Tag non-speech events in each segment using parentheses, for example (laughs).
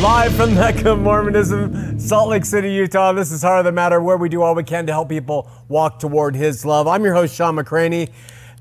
Live from (laughs) Mecca Mormonism, Salt Lake City, Utah. This is Heart of the Matter, where we do all we can to help people walk toward His love. I'm your host, Shawn McCraney.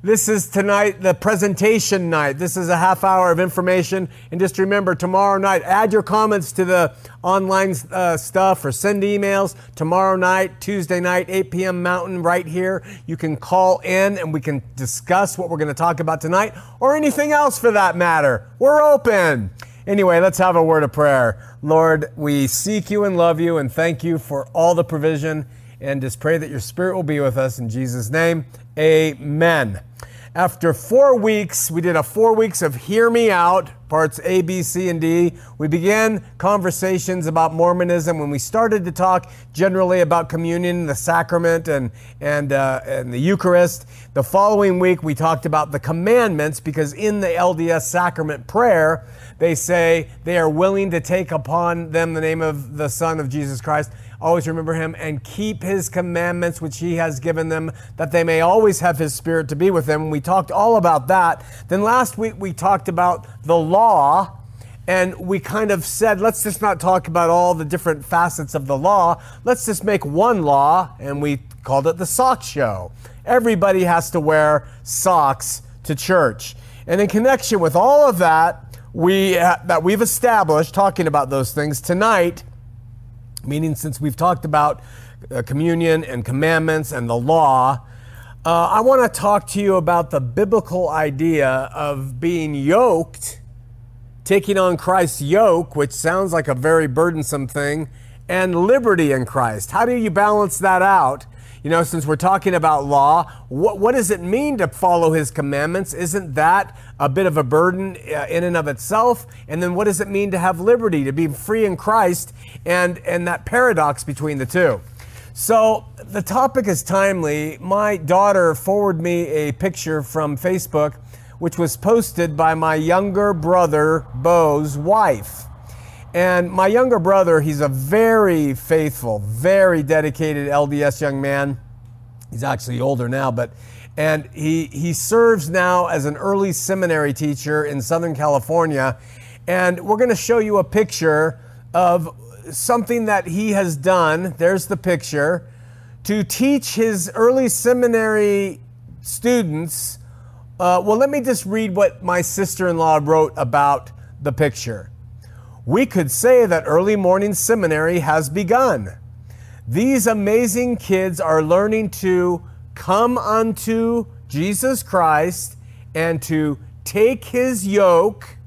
This is tonight the presentation night. This is a half hour of information. And just remember, tomorrow night, add your comments to the online uh, stuff or send emails. Tomorrow night, Tuesday night, 8 p.m. Mountain, right here. You can call in and we can discuss what we're going to talk about tonight or anything else for that matter. We're open. Anyway, let's have a word of prayer. Lord, we seek you and love you and thank you for all the provision and just pray that your spirit will be with us in Jesus' name. Amen. After four weeks, we did a four weeks of Hear Me Out, parts A, B, C, and D. We began conversations about Mormonism when we started to talk generally about communion, the sacrament, and, and, uh, and the Eucharist. The following week, we talked about the commandments because in the LDS sacrament prayer, they say they are willing to take upon them the name of the Son of Jesus Christ always remember him and keep his commandments which he has given them that they may always have his spirit to be with them. We talked all about that. Then last week we talked about the law and we kind of said let's just not talk about all the different facets of the law. Let's just make one law and we called it the sock show. Everybody has to wear socks to church. And in connection with all of that we uh, that we've established talking about those things tonight meaning since we've talked about uh, communion and commandments and the law, uh, I want to talk to you about the biblical idea of being yoked, taking on Christ's yoke, which sounds like a very burdensome thing, and liberty in Christ. How do you balance that out? You know, since we're talking about law, what, what does it mean to follow his commandments? Isn't that a bit of a burden uh, in and of itself? And then what does it mean to have liberty, to be free in Christ, and, and that paradox between the two? So the topic is timely. My daughter forwarded me a picture from Facebook, which was posted by my younger brother, Bo's wife. And my younger brother, he's a very faithful, very dedicated LDS young man. He's actually older now, but and he he serves now as an early seminary teacher in Southern California. And we're going to show you a picture of something that he has done. There's the picture to teach his early seminary students. Uh, well, let me just read what my sister in law wrote about the picture we could say that early morning seminary has begun. These amazing kids are learning to come unto Jesus Christ and to take his yoke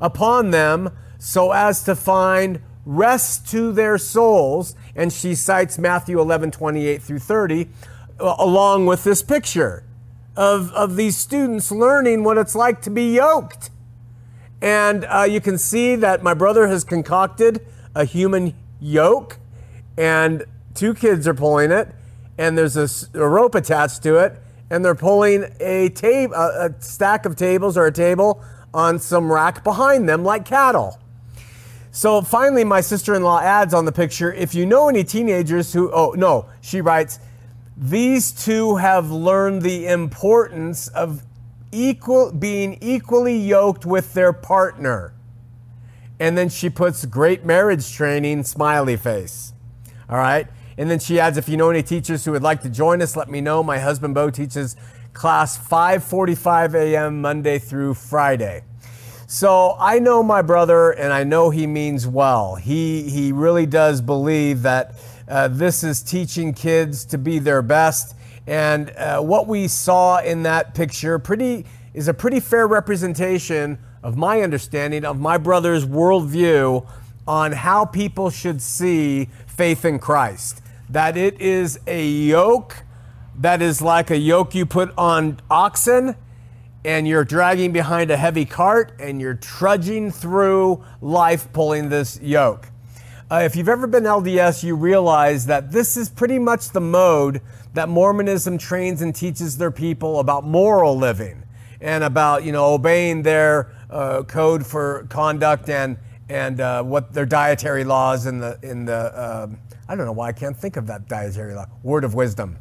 upon them so as to find rest to their souls. And she cites Matthew 11, 28 through 30, uh, along with this picture of, of these students learning what it's like to be yoked. And uh, you can see that my brother has concocted a human yoke, and two kids are pulling it, and there's a, a rope attached to it, and they're pulling a, tab- a, a stack of tables or a table on some rack behind them like cattle. So finally, my sister in law adds on the picture if you know any teenagers who, oh, no, she writes, these two have learned the importance of equal, being equally yoked with their partner. And then she puts great marriage training, smiley face. All right. And then she adds, if you know any teachers who would like to join us, let me know. My husband Bo teaches class 5:45 a.m. Monday through Friday. So I know my brother, and I know he means well. He he really does believe that uh, this is teaching kids to be their best and uh, what we saw in that picture pretty is a pretty fair representation of my understanding of my brother's worldview on how people should see faith in Christ. That it is a yoke that is like a yoke you put on oxen and you're dragging behind a heavy cart and you're trudging through life pulling this yoke. Uh, if you've ever been LDS, you realize that this is pretty much the mode that Mormonism trains and teaches their people about moral living and about you know obeying their uh, code for conduct and and uh, what their dietary laws in the in the um, I don't know why I can't think of that dietary law word of wisdom.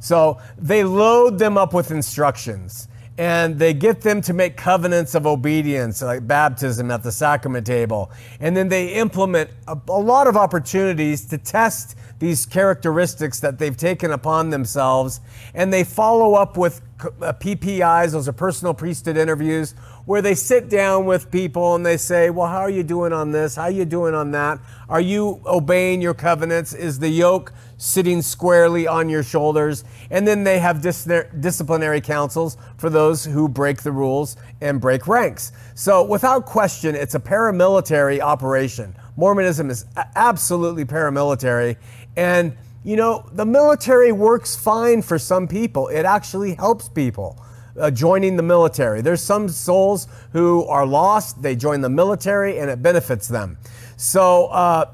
So they load them up with instructions. And they get them to make covenants of obedience, like baptism at the sacrament table. And then they implement a, a, lot of opportunities to test these characteristics that they've taken upon themselves. And they follow up with uh, PPIs, those are personal priesthood interviews, where they sit down with people and they say, Well, how are you doing on this? How are you doing on that? Are you obeying your covenants? Is the yoke sitting squarely on your shoulders? And then they have dis- disciplinary councils for those who break the rules and break ranks. So, without question, it's a paramilitary operation. Mormonism is absolutely paramilitary. And, you know, the military works fine for some people, it actually helps people uh, joining the military. There's some souls who are lost, they join the military, and it benefits them. So, uh,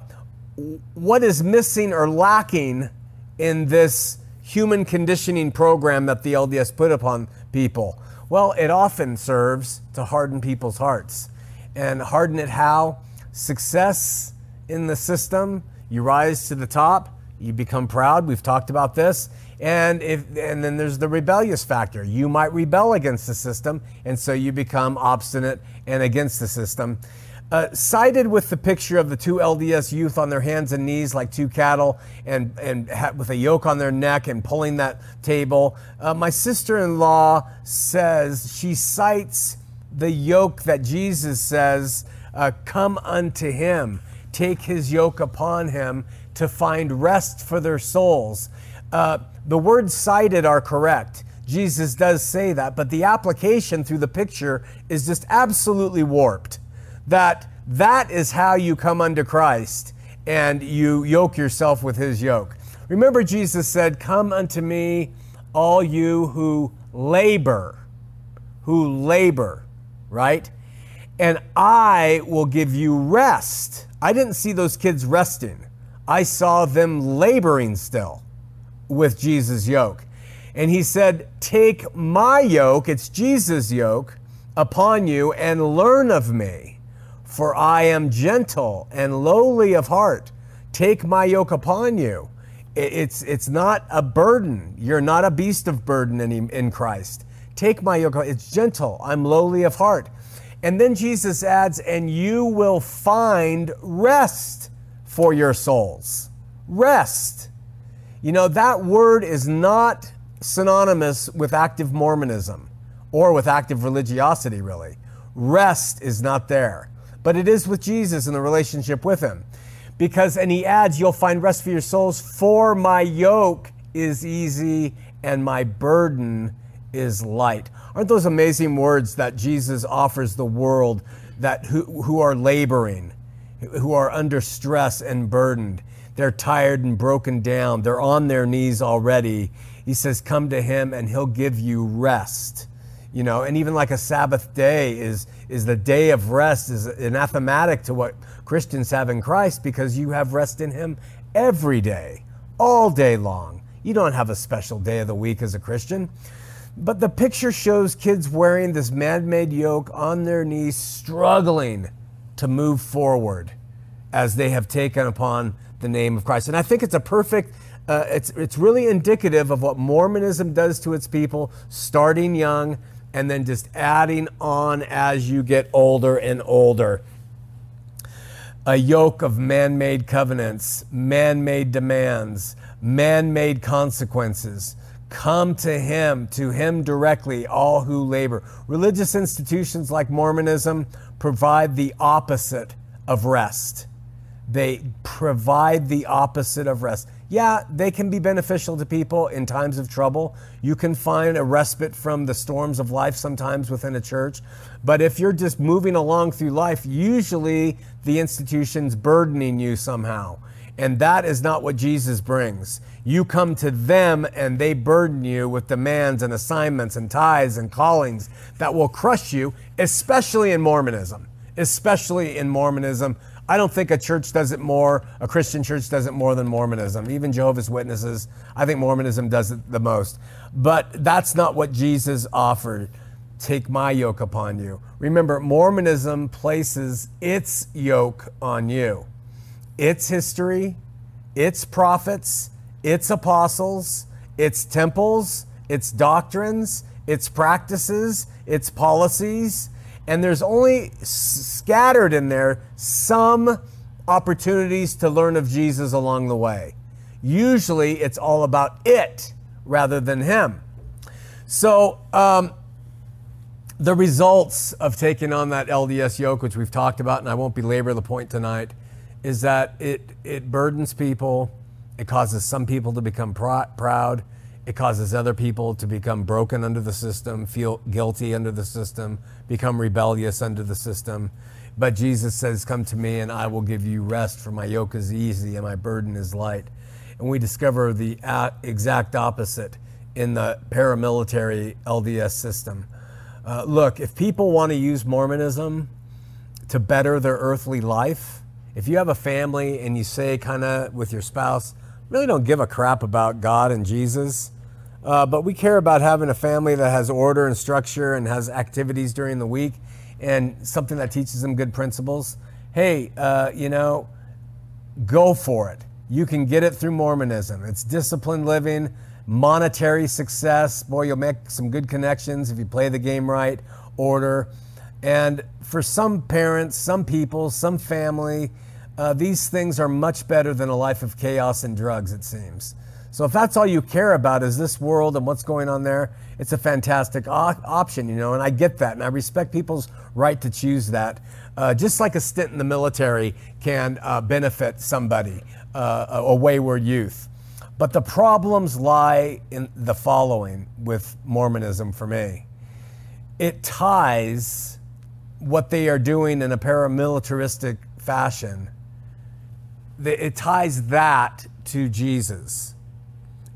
what is missing or lacking in this human conditioning program that the LDS put upon people? Well, it often serves to harden people's hearts. And harden it how? Success in the system, you rise to the top, you become proud. We've talked about this. And if and then there's the rebellious factor. You might rebel against the system, and so you become obstinate and against the system. Uh, cited with the picture of the two LDS youth on their hands and knees like two cattle and, and ha- with a yoke on their neck and pulling that table. Uh, my sister in law says she cites the yoke that Jesus says, uh, Come unto him, take his yoke upon him to find rest for their souls. Uh, the words cited are correct. Jesus does say that, but the application through the picture is just absolutely warped. That that is how you come unto Christ and you yoke yourself with his yoke. Remember, Jesus said, Come unto me, all you who labor, who labor, right? And I will give you rest. I didn't see those kids resting. I saw them laboring still with Jesus' yoke. And he said, Take my yoke, it's Jesus' yoke, upon you and learn of me, for I am gentle and lowly of heart. Take my yoke upon you. It's, it's not a burden. You're not a beast of burden in, in Christ. Take my yoke. It's gentle. I'm lowly of heart. And then Jesus adds, and you will find rest for your souls. Rest. You know, that word is not synonymous with active Mormonism or with active religiosity, really. Rest is not there. But it is with Jesus in the relationship with Him. Because, and He adds, you'll find rest for your souls, for my yoke is easy and my burden is light. Aren't those amazing words that Jesus offers the world that who, who are laboring? who are under stress and burdened. They're tired and broken down. They're on their knees already. He says, Come to him and he'll give you rest. You know, and even like a Sabbath day is, is the day of rest, is anathematic to what Christians have in Christ because you have rest in him every day, all day long. You don't have a special day of the week as a Christian. But the picture shows kids wearing this man made yoke on their knees, struggling to move forward as they have taken upon the name of Christ. And I think it's a perfect, uh, it's, it's really indicative of what Mormonism does to its people, starting young and then just adding on as you get older and older. A yoke of man made covenants, man made demands, man made consequences. Come to Him, to Him directly, all who labor. Religious institutions like Mormonism provide the opposite of rest. They provide the opposite of rest. Yeah, they can be beneficial to people in times of trouble. You can find a respite from the storms of life sometimes within a church. But if you're just moving along through life, usually the institution's burdening you somehow. And that is not what Jesus brings. You come to them and they burden you with demands and assignments and ties and callings that will crush you, especially in Mormonism. Especially in Mormonism. I don't think a church does it more, a Christian church does it more than Mormonism. Even Jehovah's Witnesses, I think Mormonism does it the most. But that's not what Jesus offered. Take my yoke upon you. Remember, Mormonism places its yoke on you its history, its prophets, its apostles, its temples, its doctrines, its practices, its policies, and there's only scattered in there some opportunities to learn of Jesus along the way. Usually it's all about it rather than him. So, um, the results of taking on that LDS yoke, which we've talked about, and I won't belabor the point tonight, is that it, it burdens people. It causes some people to become pr- proud. It causes other people to become broken under the system, feel guilty under the system, become rebellious under the system. But Jesus says, Come to me and I will give you rest, for my yoke is easy and my burden is light. And we discover the exact opposite in the paramilitary LDS system. Uh, look, if people want to use Mormonism to better their earthly life, if you have a family and you say, kind of with your spouse, really don't give a crap about God and Jesus, uh, but we care about having a family that has order and structure and has activities during the week and something that teaches them good principles, hey, uh, you know, go for it. You can get it through Mormonism. It's disciplined living, monetary success. Boy, you'll make some good connections if you play the game right, order. And for some parents, some people, some family, uh, these things are much better than a life of chaos and drugs, it seems. So if that's all you care about is this world and what's going on there, it's a fantastic op- option, you know, and I get that. And I respect people's right to choose that. Uh, just like a stint in the military can uh, benefit somebody, uh, a wayward youth. But the problems lie in the following with Mormonism for me it ties what they are doing in a paramilitaristic fashion, it ties that to Jesus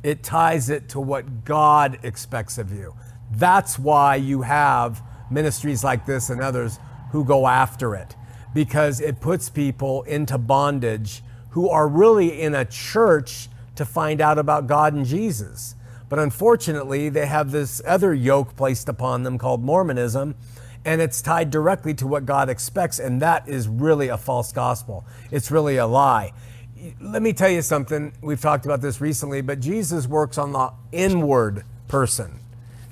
it ties it to what God expects of you. That's why you have ministries like this and others who go after it, because it puts people into bondage who are really in a church to find out about God and Jesus. But unfortunately, they have this other yoke placed upon them called Mormonism, and it's tied directly to what God expects, and that is really a false gospel. It's really a lie let me tell you something. We've talked about this recently, but Jesus works on the inward person.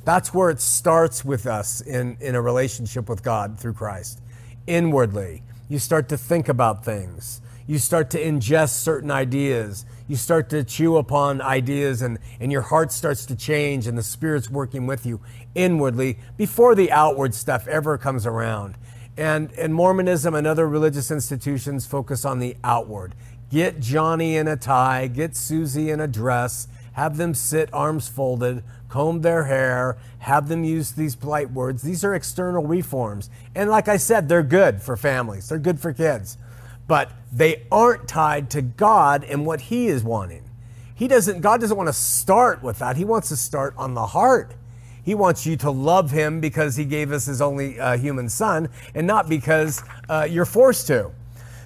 That's where it starts with us in, in a relationship with God through Christ. Inwardly, you start to think about things. You start to ingest certain ideas. You start to chew upon ideas, and, and your heart starts to change, and the Spirit's working with you inwardly before the outward stuff ever comes around. And, and Mormonism and other religious institutions focus on the outward. Get Johnny in a tie, get Susie in a dress, have them sit arms folded, comb their hair, have them use these polite words. These are external reforms. And like I said, they're good for families, they're good for kids. But they aren't tied to God and what He is wanting. He doesn't, God doesn't want to start with that. He wants to start on the heart. He wants you to love Him because He gave us His only uh, human Son and not because uh, you're forced to.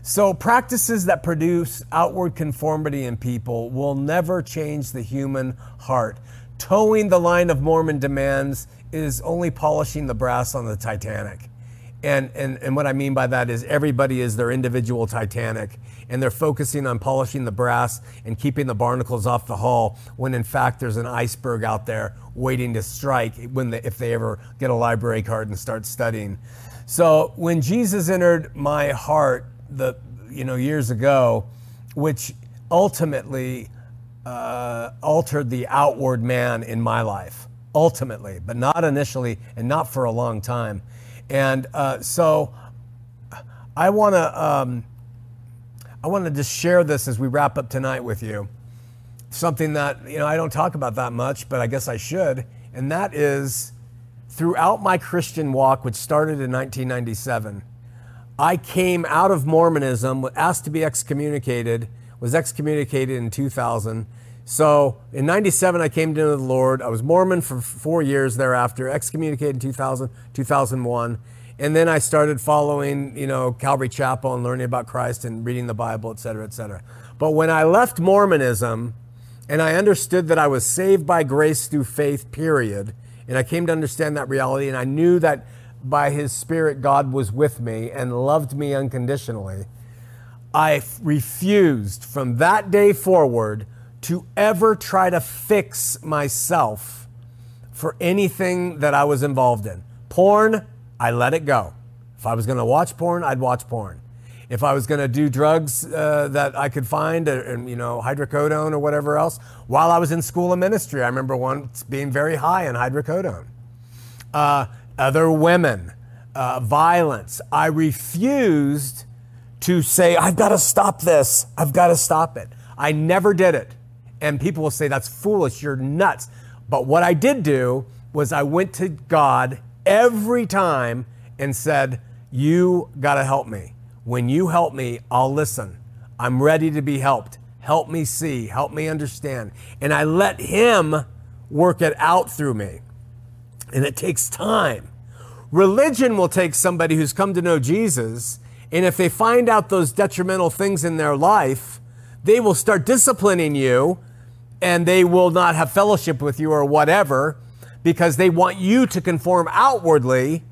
So, practices that produce outward conformity in people will never change the human heart. Toeing the line of Mormon demands is only polishing the brass on the Titanic. And, and, and what I mean by that is everybody is their individual Titanic, and they're focusing on polishing the brass and keeping the barnacles off the hull, when in fact there's an iceberg out there waiting to strike when they, if they ever get a library card and start studying. So when Jesus entered my heart, the you know years ago, which ultimately uh, altered the outward man in my life. Ultimately, but not initially, and not for a long time. And uh, so, I want to um, I want to just share this as we wrap up tonight with you. Something that you know I don't talk about that much, but I guess I should, and that is throughout my Christian walk, which started in 1997 I came out of Mormonism, was asked to be excommunicated, was excommunicated in 2000. So in 97, I came to know the Lord. I was Mormon for four years thereafter, excommunicated in 2000, 2001. And then I started following, you know, Calvary Chapel and learning about Christ and reading the Bible, et cetera, et cetera. But when I left Mormonism and I understood that I was saved by grace through faith, period, and I came to understand that reality and I knew that by his spirit, God was with me and loved me unconditionally, I refused from that day forward to ever try to fix myself for anything that I was involved in. Porn, I let it go. If I was going to watch porn, I'd watch porn. If I was going to do drugs uh, that I could find, uh, you know, hydrocodone or whatever else, while I was in school of ministry, I remember once being very high in hydrocodone. Uh, other women, uh, violence. I refused to say, I've got to stop this. I've got to stop it. I never did it. And people will say, that's foolish. You're nuts. But what I did do was I went to God every time and said, You got to help me. When you help me, I'll listen. I'm ready to be helped. Help me see, help me understand. And I let Him work it out through me. And it takes time. Religion will take somebody who's come to know Jesus, and if they find out those detrimental things in their life, they will start disciplining you and they will not have fellowship with you or whatever because they want you to conform outwardly.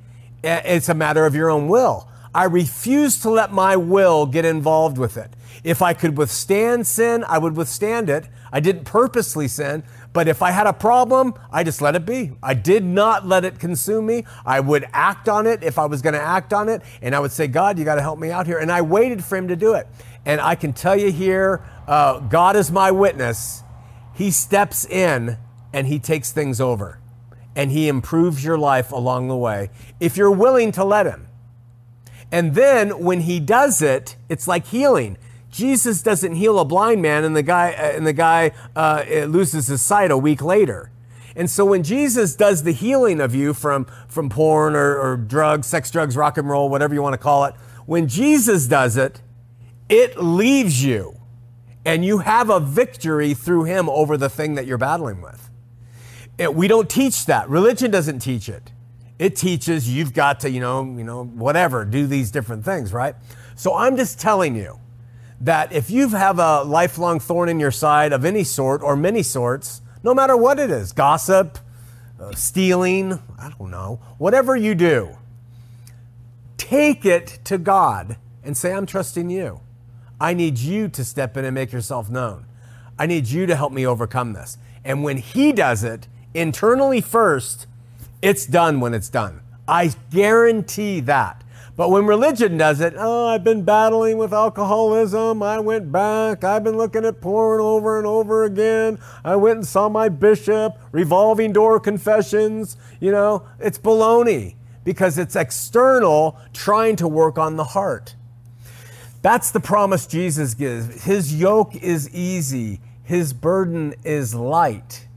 It's a matter of your own will. I refuse to let my will get involved with it. If I could withstand sin, I would withstand it. I didn't purposely sin, but if I had a problem, I just let it be. I did not let it consume me. I would act on it if I was going to act on it, and I would say, God, you got to help me out here. And I waited for Him to do it. And I can tell you here, uh, God is my witness. He steps in and He takes things over, and He improves your life along the way if you're willing to let Him. And then when He does it, it's like healing. Jesus doesn't heal a blind man and the guy uh, and the guy uh, loses his sight a week later. And so when Jesus does the healing of you from, from porn or, or drugs, sex, drugs, rock and roll, whatever you want to call it, when Jesus does it, it leaves you and you have a victory through him over the thing that you're battling with. It, we don't teach that. Religion doesn't teach it. It teaches you've got to, you know, you know, whatever, do these different things, right? So I'm just telling you, that if you have a lifelong thorn in your side of any sort or many sorts, no matter what it is gossip, uh, stealing, I don't know, whatever you do, take it to God and say, I'm trusting you. I need you to step in and make yourself known. I need you to help me overcome this. And when He does it internally first, it's done when it's done. I guarantee that. But when religion does it, oh, I've been battling with alcoholism. I went back. I've been looking at porn over and over again. I went and saw my bishop, revolving door confessions. You know, it's baloney because it's external trying to work on the heart. That's the promise Jesus gives. His yoke is easy, his burden is light.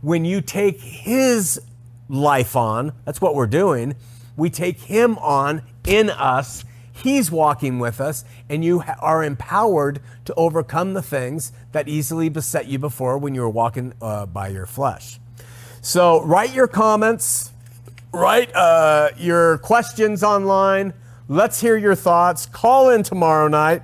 When you take his life on, that's what we're doing, we take him on in us. He's walking with us, and you are empowered to overcome the things that easily beset you before when you were walking uh, by your flesh. So, write your comments, write uh, your questions online. Let's hear your thoughts. Call in tomorrow night.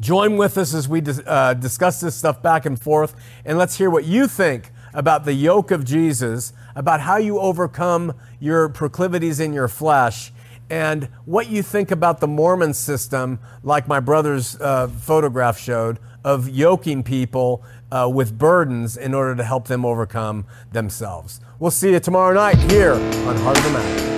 Join with us as we uh, discuss this stuff back and forth, and let's hear what you think about the yoke of Jesus, about how you overcome your proclivities in your flesh, and what you think about the Mormon system, like my brother's uh, photograph showed, of yoking people uh, with burdens in order to help them overcome themselves. We'll see you tomorrow night here on Heart of the Matter.